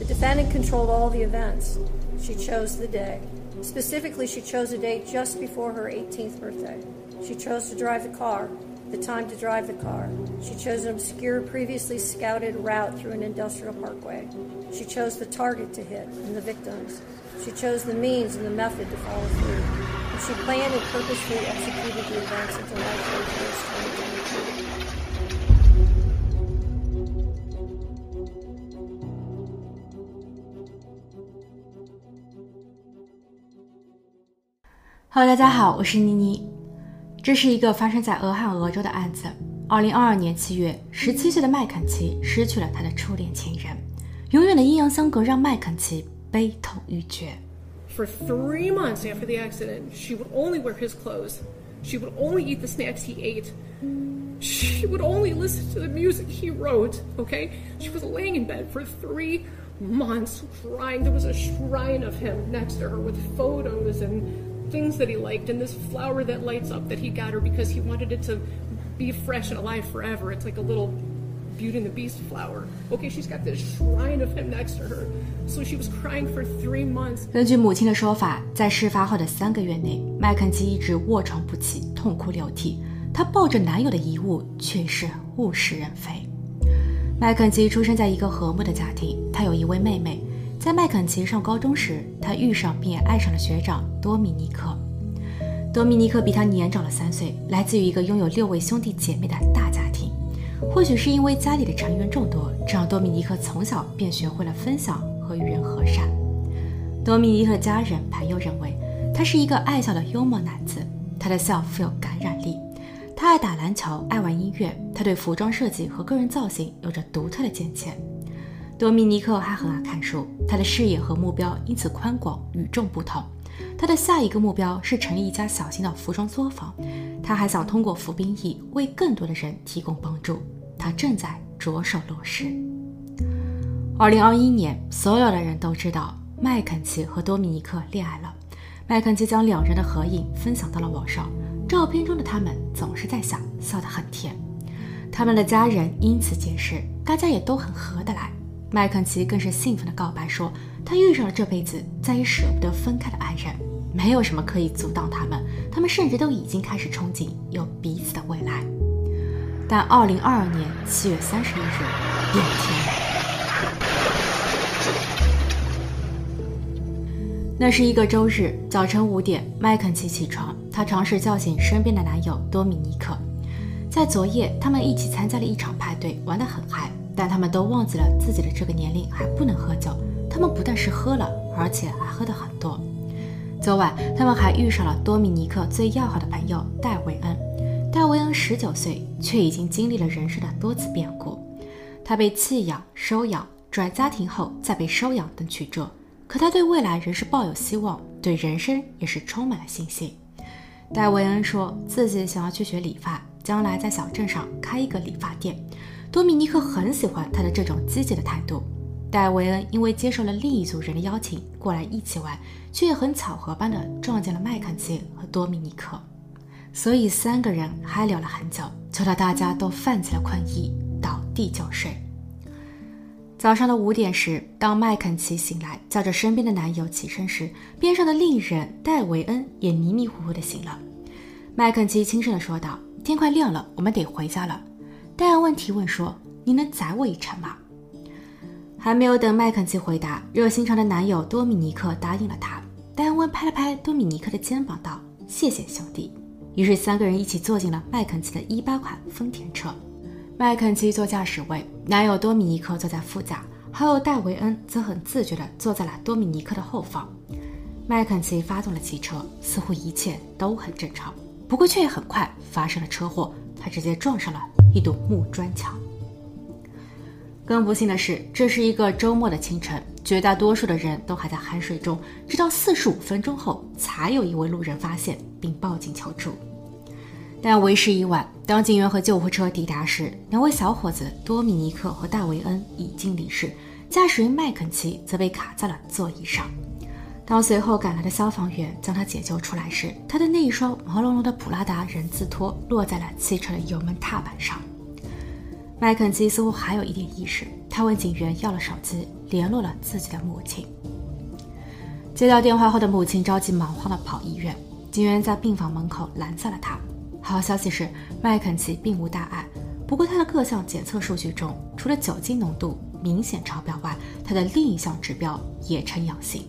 The defendant controlled all the events. She chose the day. Specifically, she chose a date just before her 18th birthday. She chose to drive the car, the time to drive the car. She chose an obscure, previously scouted route through an industrial parkway. She chose the target to hit and the victims. She chose the means and the method to follow through. And she planned and purposefully executed the events of July 31st, 2022. Hello，大家好，我是妮妮。这是一个发生在俄亥俄州的案子。二零二二年七月，十七岁的麦肯齐失去了他的初恋情人，永远的阴阳相隔让麦肯齐悲痛欲绝。 For three months after the accident, she would only wear his clothes. She would only eat the snacks he ate. She would only listen to the music he wrote, okay? She was laying in bed for three months crying. There was a shrine of him next to her with photos and things that he liked and this flower that lights up that he got her because he wanted it to be fresh and alive forever. It's like a little Beauty and the Beast flower. Okay, she's got this shrine of him next to her. So she was crying for three months. 根据母亲的说法，在事发后的三个月内，麦肯齐一直卧床不起，痛哭流涕。她抱着男友的遗物，却是物是人非。麦肯齐出生在一个和睦的家庭，他有一位妹妹。 在麦肯齐上高中时，他遇上并也爱上了学长多米尼克。多米尼克比他年长了三岁，来自于一个拥有六位兄弟姐妹的大家庭。或许是因为家里的成员众多，这让多米尼克从小便学会了分享和与人和善。多米尼克的家人朋友认为他是一个爱笑的幽默男子，他的笑富有感染力。他爱打篮球，爱玩音乐，他对服装设计和个人造型有着独特的见解。多米尼克还很爱看书，他的视野和目标因此宽广与众不同。他的下一个目标是成立一家小型的服装作坊，他还想通过服兵役为更多的人提供帮助。他正在着手落实。二零二一年，所有的人都知道麦肯齐和多米尼克恋爱了。麦肯齐将两人的合影分享到了网上，照片中的他们总是在笑，笑得很甜。他们的家人因此结识，大家也都很合得来。麦肯齐更是兴奋地告白说，他遇上了这辈子再也舍不得分开的爱人，没有什么可以阻挡他们，他们甚至都已经开始憧憬有彼此的未来。但二零二二年七月三十一日变天。那是一个周日早晨五点，麦肯齐起床，他尝试叫醒身边的男友多米尼克。在昨夜，他们一起参加了一场派对，玩得很嗨，但他们都忘记了自己的这个年龄还不能喝酒。他们不但是喝了，而且还喝得很多。昨晚，他们还遇上了多米尼克最要好的朋友戴维恩。戴维恩十九岁，却已经经历了人生的多次变故。他被弃养、收养、转家庭后再被收养等曲折，可他对未来仍是抱有希望，对人生也是充满了信心。戴维恩说自己想要去学理发，将来在小镇上开一个理发店。多米尼克很喜欢他的这种积极的态度。戴维恩因为接受了另一组人的邀请过来一起玩，却也很巧合般的撞见了麦肯齐和多米尼克。所以三个人嗨聊了很久，久到大家都泛起了困意，倒地就睡。早上的五点时，当麦肯齐醒来，叫着身边的男友起身时，边上的另一人戴维恩也迷迷糊糊的醒了。麦肯齐轻声的说道：“天快亮了，我们得回家了。”戴安问提问说：“你能载我一程吗？”还没有等麦肯齐回答，热心肠的男友多米尼克答应了他。戴安温拍了拍多米尼克的肩膀，道：“谢谢兄弟。”于是三个人一起坐进了麦肯齐的一八款丰田车。麦肯齐坐驾驶位，男友多米尼克坐在副驾，还有戴维恩则很自觉地坐在了多米尼克的后方。麦肯齐发动了汽车，似乎一切都很正常，不过却也很快发生了车祸，他直接撞上了一堵木砖墙。更不幸的是，这是一个周末的清晨，绝大多数的人都还在酣睡中，直到四十五分钟后，才有一位路人发现并报警求助。但为时已晚，当警员和救护车抵达时，两位小伙子多米尼克和戴维恩已经离世，驾驶员麦肯齐则被卡在了座椅上。当随后赶来的消防员将他解救出来时，他的那一双毛茸茸的普拉达人字拖落在了汽车的油门踏板上。麦肯齐似乎还有一点意识，他问警员要了手机，联络了自己的母亲。接到电话后的母亲着急忙慌地跑医院，警员在病房门口拦下了他。好消息是，麦肯齐并无大碍，不过他的各项检测数据中，除了酒精浓度明显超标外，他的另一项指标也呈阳性。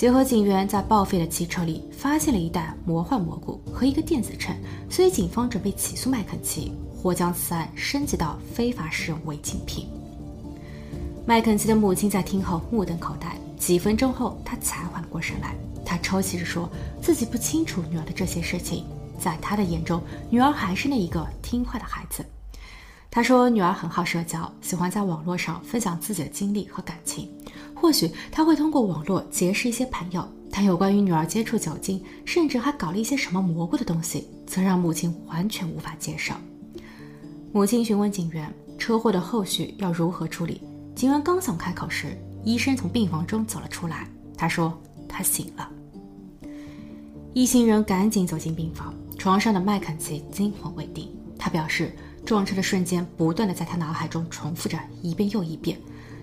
结合警员在报废的汽车里发现了一袋魔幻蘑菇和一个电子秤，所以警方准备起诉麦肯齐，或将此案升级到非法使用违禁品。麦肯齐的母亲在听后目瞪口呆，几分钟后，她才缓过神来。她抽泣着说自己不清楚女儿的这些事情，在她的眼中，女儿还是那一个听话的孩子。她说女儿很好社交，喜欢在网络上分享自己的经历和感情。或许他会通过网络结识一些朋友，但有关于女儿接触酒精，甚至还搞了一些什么蘑菇的东西，则让母亲完全无法接受。母亲询问警员车祸的后续要如何处理，警员刚想开口时，医生从病房中走了出来。他说他醒了。一行人赶紧走进病房，床上的麦肯齐惊魂未定。他表示撞车的瞬间不断的在他脑海中重复着一遍又一遍。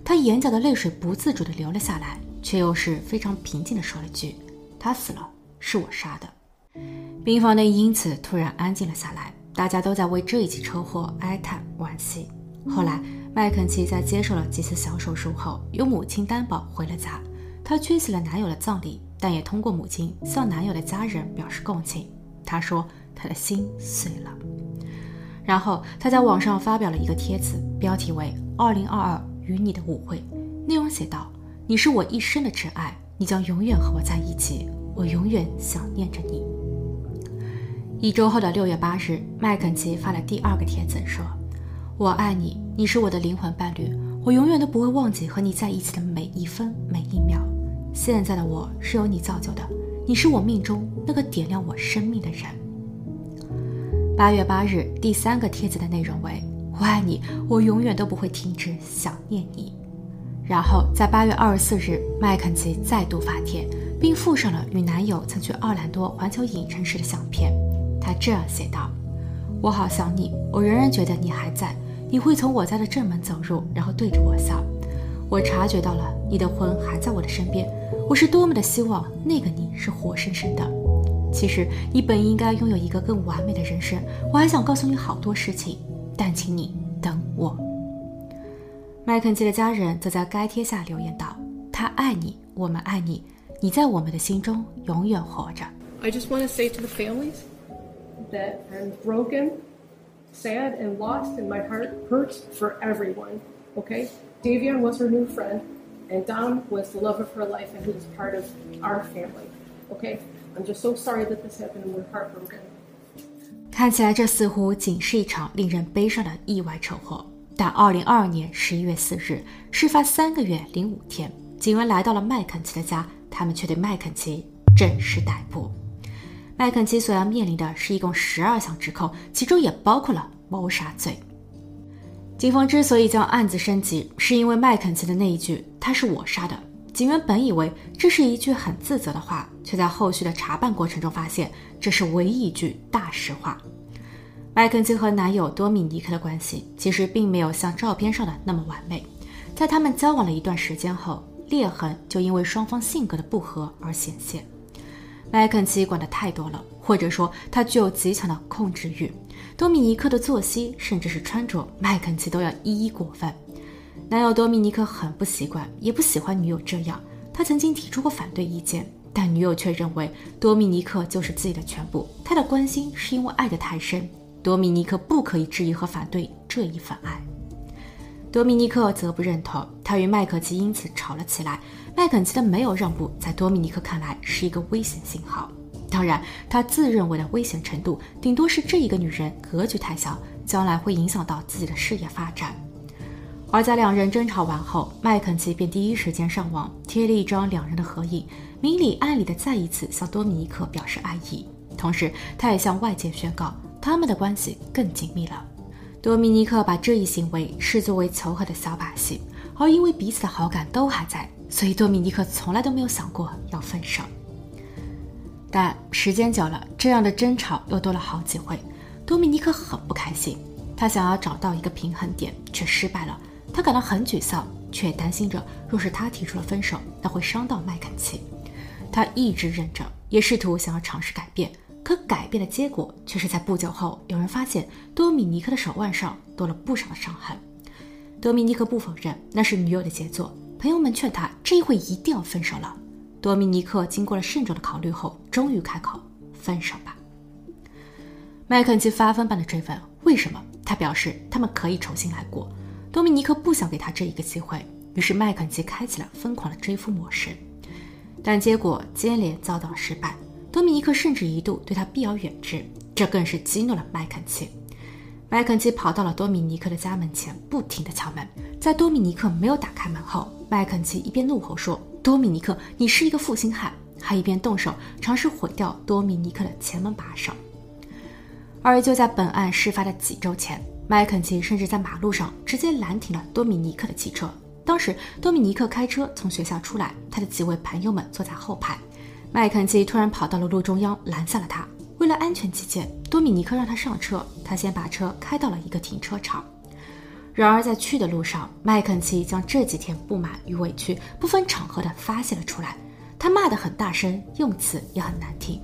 他眼角的泪水不自主地流了下来，却又是非常平静地说了句：“他死了，是我杀的。”病房内因此突然安静了下来，大家都在为这一起车祸哀叹惋惜。后来，麦肯齐在接受了几次小手术后，由母亲担保回了家。她缺席了男友的葬礼，但也通过母亲向男友的家人表示共情。她说：“她的心碎了。”然后，她在网上发表了一个帖子，标题为“二零二二”。与你的舞会，内容写道：“你是我一生的挚爱，你将永远和我在一起，我永远想念着你。”一周后的六月八日，麦肯齐发了第二个帖子，说：“我爱你，你是我的灵魂伴侣，我永远都不会忘记和你在一起的每一分每一秒。现在的我是由你造就的，你是我命中那个点亮我生命的人。”八月八日，第三个帖子的内容为。我爱你，我永远都不会停止想念你。然后在八月二十四日，麦肯齐再度发帖，并附上了与男友曾去奥兰多环球影城时的相片。他这样写道：“我好想你，我仍然觉得你还在。你会从我家的正门走入，然后对着我笑。我察觉到了你的魂还在我的身边。我是多么的希望那个你是活生生的。其实你本应该拥有一个更完美的人生。我还想告诉你好多事情。”但请你等我。麦肯齐的家人则在该贴下留言道：“他爱你，我们爱你，你在我们的心中永远活着。” I just want to say to the families that I'm broken, sad, and lost, and my heart hurts for everyone. Okay, Davion was her new friend, and Dom was the love of her life, and he was part of our family. Okay, I'm just so sorry that this happened, and we're heartbroken. 看起来这似乎仅是一场令人悲伤的意外车祸，但二零二二年十一月四日，事发三个月零五天，警员来到了麦肯齐的家，他们却对麦肯齐正式逮捕。麦肯齐所要面临的是一共十二项指控，其中也包括了谋杀罪。警方之所以将案子升级，是因为麦肯齐的那一句“他是我杀的”。警员本以为这是一句很自责的话，却在后续的查办过程中发现，这是唯一一句大实话。麦肯齐和男友多米尼克的关系其实并没有像照片上的那么完美。在他们交往了一段时间后，裂痕就因为双方性格的不合而显现。麦肯齐管的太多了，或者说他具有极强的控制欲。多米尼克的作息甚至是穿着，麦肯齐都要一一过分。男友多米尼克很不习惯，也不喜欢女友这样。他曾经提出过反对意见，但女友却认为多米尼克就是自己的全部。他的关心是因为爱得太深，多米尼克不可以质疑和反对这一份爱。多米尼克则不认同，他与麦肯齐因此吵了起来。麦肯齐的没有让步，在多米尼克看来是一个危险信号。当然，他自认为的危险程度，顶多是这一个女人格局太小，将来会影响到自己的事业发展。而在两人争吵完后，麦肯齐便第一时间上网贴了一张两人的合影，明里暗里的再一次向多米尼克表示爱意，同时他也向外界宣告他们的关系更紧密了。多米尼克把这一行为视作为求和的小把戏，而因为彼此的好感都还在，所以多米尼克从来都没有想过要分手。但时间久了，这样的争吵又多了好几回，多米尼克很不开心，他想要找到一个平衡点，却失败了。他感到很沮丧，却担心着，若是他提出了分手，那会伤到麦肯齐。他一直忍着，也试图想要尝试改变，可改变的结果却是在不久后，有人发现多米尼克的手腕上多了不少的伤痕。多米尼克不否认那是女友的杰作，朋友们劝他这一回一定要分手了。多米尼克经过了慎重的考虑后，终于开口：“分手吧。”麦肯齐发疯般的追问：“为什么？”他表示他们可以重新来过。多米尼克不想给他这一个机会，于是麦肯齐开启了疯狂的追夫模式。但结果接连遭到了失败，多米尼克甚至一度对他避而远之，这更是激怒了麦肯齐。麦肯齐跑到了多米尼克的家门前，不停地敲门。在多米尼克没有打开门后，麦肯齐一边怒吼说：“多米尼克，你是一个负心汉！”还一边动手尝试毁掉多米尼克的前门把手。而就在本案事发的几周前，麦肯齐甚至在马路上直接拦停了多米尼克的汽车。当时，多米尼克开车从学校出来，他的几位朋友们坐在后排。麦肯齐突然跑到了路中央，拦下了他。为了安全起见，多米尼克让他上车，他先把车开到了一个停车场。然而，在去的路上，麦肯齐将这几天不满与委屈不分场合的发泄了出来。他骂得很大声，用词也很难听。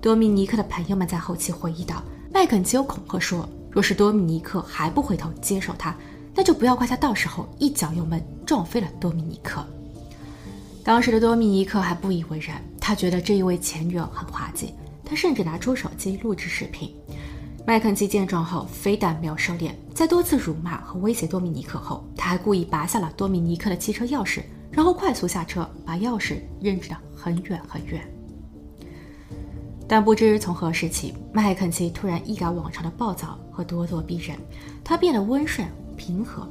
多米尼克的朋友们在后期回忆道。麦肯齐有恐吓说，若是多米尼克还不回头接受他，那就不要怪他到时候一脚油门撞飞了多米尼克。当时的多米尼克还不以为然，他觉得这一位前女友很滑稽，他甚至拿出手机录制视频。麦肯齐见状后，非但没有收敛，在多次辱骂和威胁多米尼克后，他还故意拔下了多米尼克的汽车钥匙，然后快速下车，把钥匙扔着很远很远。但不知从何时起，麦肯齐突然一改往常的暴躁和咄咄逼人，他变得温顺平和。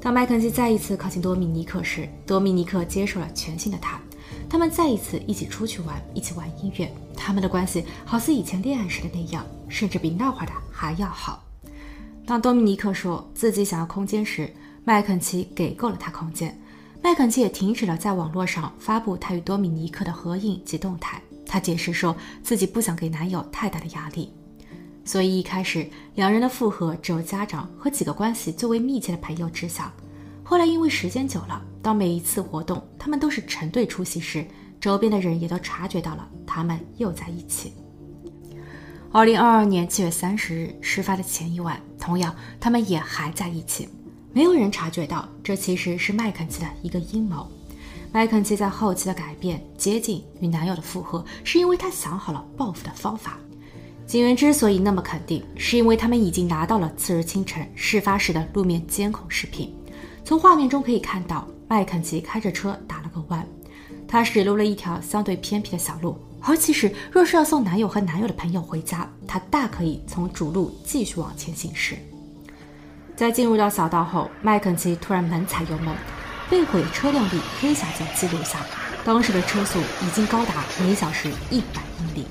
当麦肯齐再一次靠近多米尼克时，多米尼克接受了全新的他。他们再一次一起出去玩，一起玩音乐。他们的关系好似以前恋爱时的那样，甚至比那会儿的还要好。当多米尼克说自己想要空间时，麦肯齐给够了他空间。麦肯齐也停止了在网络上发布他与多米尼克的合影及动态。他解释说自己不想给男友太大的压力，所以一开始两人的复合只有家长和几个关系最为密切的朋友知晓。后来因为时间久了，当每一次活动他们都是成对出席时，周边的人也都察觉到了他们又在一起。二零二二年七月三十日事发的前一晚，同样他们也还在一起，没有人察觉到这其实是麦肯齐的一个阴谋。麦肯齐在后期的改变、接近与男友的复合，是因为他想好了报复的方法。警员之所以那么肯定，是因为他们已经拿到了次日清晨事发时的路面监控视频。从画面中可以看到，麦肯齐开着车打了个弯，他驶入了一条相对偏僻的小路。而其实，若是要送男友和男友的朋友回家，他大可以从主路继续往前行驶。在进入到小道后，麦肯齐突然猛踩油门。被毁车辆里黑匣子记录下，当时的车速已经高达每小时一百英里，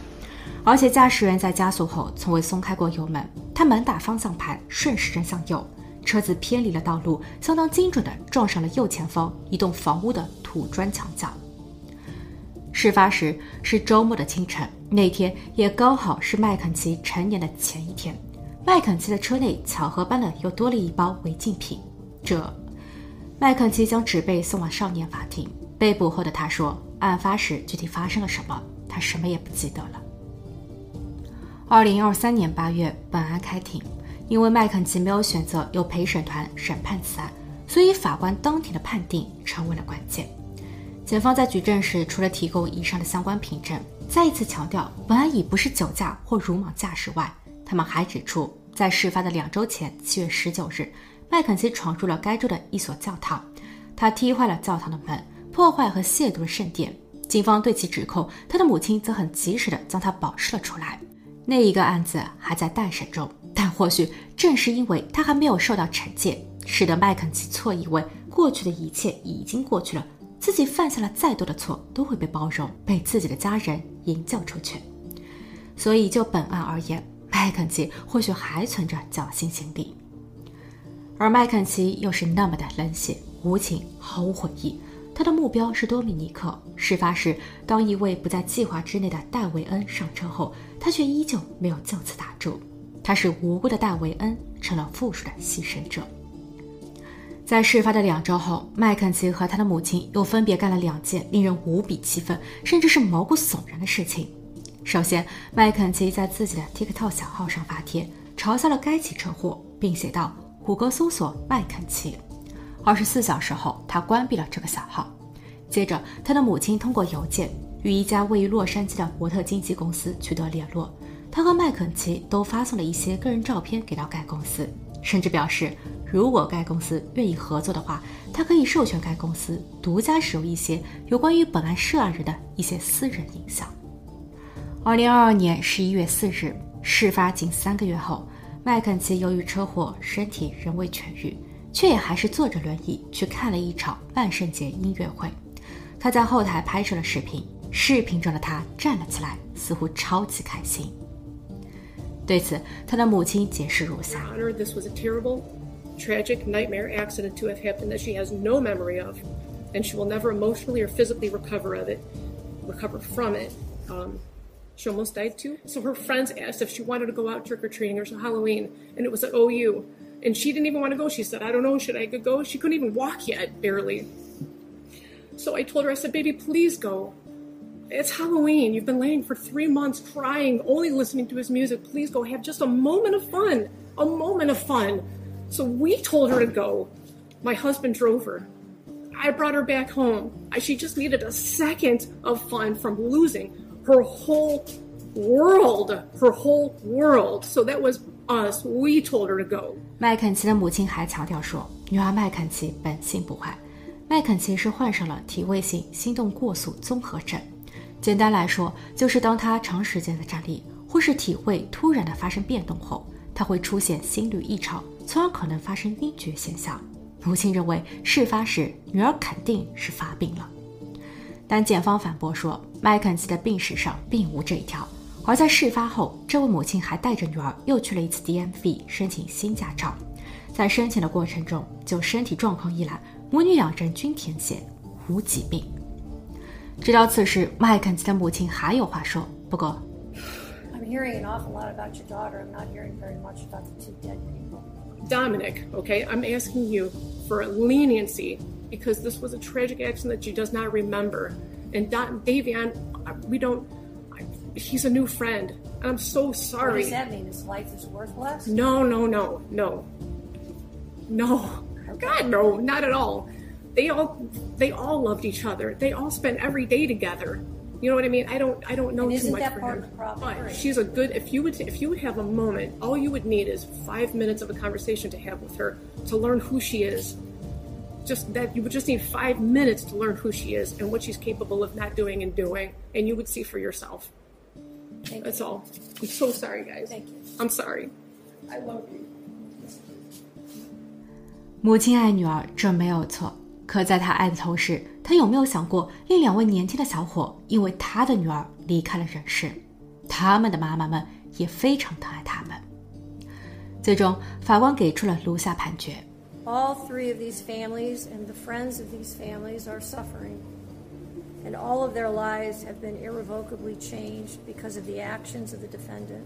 而且驾驶员在加速后从未松开过油门。他猛打方向盘，顺时针向右，车子偏离了道路，相当精准地撞上了右前方一栋房屋的土砖墙角。事发时是周末的清晨，那天也刚好是麦肯齐成年的前一天。麦肯齐的车内巧合般的又多了一包违禁品，这。麦肯齐将纸被送往少年法庭。被捕后的他说：“案发时具体发生了什么，他什么也不记得了。”二零二三年八月，本案开庭，因为麦肯齐没有选择由陪审团审判此案，所以法官当庭的判定成为了关键。检方在举证时，除了提供以上的相关凭证，再一次强调本案已不是酒驾或鲁莽驾驶外，他们还指出，在事发的两周前，七月十九日。麦肯齐闯入了该州的一所教堂，他踢坏了教堂的门，破坏和亵渎了圣殿。警方对其指控，他的母亲则很及时的将他保释了出来。那一个案子还在待审中，但或许正是因为他还没有受到惩戒，使得麦肯齐错以为过去的一切已经过去了，自己犯下了再多的错都会被包容，被自己的家人营救出去。所以就本案而言，麦肯齐或许还存着侥幸心理。而麦肯齐又是那么的冷血无情，毫无悔意。他的目标是多米尼克。事发时，当一位不在计划之内的戴维恩上车后，他却依旧没有就此打住。他是无辜的戴维恩成了负数的牺牲者。在事发的两周后，麦肯齐和他的母亲又分别干了两件令人无比气愤，甚至是毛骨悚然的事情。首先，麦肯齐在自己的 TikTok 小号上发帖，嘲笑了该起车祸，并写道：“谷歌搜索麦肯齐。”二十四小时后，他关闭了这个小号。接着，他的母亲通过邮件与一家位于洛杉矶的模特经纪公司取得联络，他和麦肯齐都发送了一些个人照片给到该公司。甚至表示，如果该公司愿意合作的话，他可以授权该公司独家使用一些有关于本案涉案人的一些私人影像。二零二二年十一月四日，事发仅三个月后，麦肯齐由于车祸身体仍未痊愈，却也还是坐着轮椅去看了一场万圣节音乐会。他在后台拍摄了视频，视频中的他站了起来，似乎超级开心。对此，他的母亲解释如下：Honor, this was a terrible, tragic nightmare accident to have happened that she has no memory of, and she will never emotionally or physically recover of it, recover from it. She almost died too. So her friends asked if she wanted to go out trick or treating or Halloween, and it was at oh, OU. And she didn't even want to go. She said, I don't know, should I go? She couldn't even walk yet, barely. So I told her, I said, baby, please go. It's Halloween. You've been laying for three months crying, only listening to his music. Please go have just a moment of fun. A moment of fun. So we told her to go. My husband drove her. I brought her back home. She just needed a second of fun from losing her whole world. Her whole world. So that was us. We told her to go. 麦肯齐的母亲还强调说，女儿麦肯齐本性不坏，麦肯齐是患上了体位性心动过速综合症。简单来说，就是当她长时间的站立，或是体位突然的发生变动后，她会出现心律异常，从而可能发生晕厥现象。母亲认为事发时女儿肯定是发病了，但检方反驳说麦肯齐的病史上并无这一条。而在事发后，这位母亲还带着女儿又去了一次 DMV 申请新驾照，在申请的过程中，就身体状况一览，母女两人均填写无疾病。直到此时，麦肯齐的母亲还有话说。不过，I'm hearing an awful lot about your daughter. I'm not hearing very much about the two dead people. Dominic, okay, I'm asking you for leniency because this was a tragic accident that she does not remember. And Don, Davion, we don't. He's a new friend, and I'm so sorry. What does that mean? His life is worthless? No, no, no, no, no. God, no, not at all they all they all loved each other. They all spent every day together. You know what I mean? I don't I don't know too much for him. But she's a good if you would if you would have a moment, all you would need is five minutes of a conversation to have with her to learn who she is Just that you would just need five minutes to learn who she is and what she's capable of not doing and doing, and you would see for yourself. Thank That's you. all. I'm so sorry, guys. Thank you. I'm sorry. I love you. 母亲爱女儿，这没有错。可在他爱的同时，他有没有想过另两位年轻的小伙因为他的女儿离开了人世？他们的妈妈们也非常疼爱他们。最终，法官给出了如下判决 ：All three of these families and the friends of these families are suffering, and all of their lives have been irrevocably changed because of the actions of the defendant.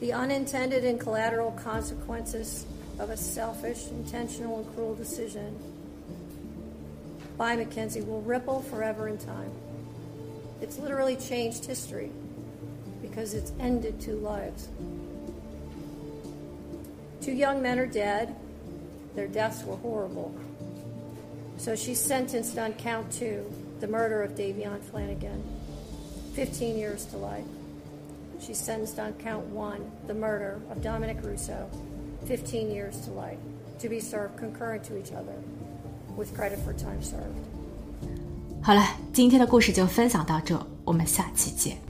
The unintended and collateral consequences of a selfish, intentional, and cruel decision by Mackenzie will ripple forever in time. It's literally changed history because it's ended two lives. Two young men are dead. Their deaths were horrible. So she's sentenced on count two, the murder of Davion Flanagan, 15 years to life. She's sentenced on count one, the murder of Dominic Russo, 15 years to life, to be served concurrent to each other. with credit for time served。好了，今天的故事就分享到这，我们下期见。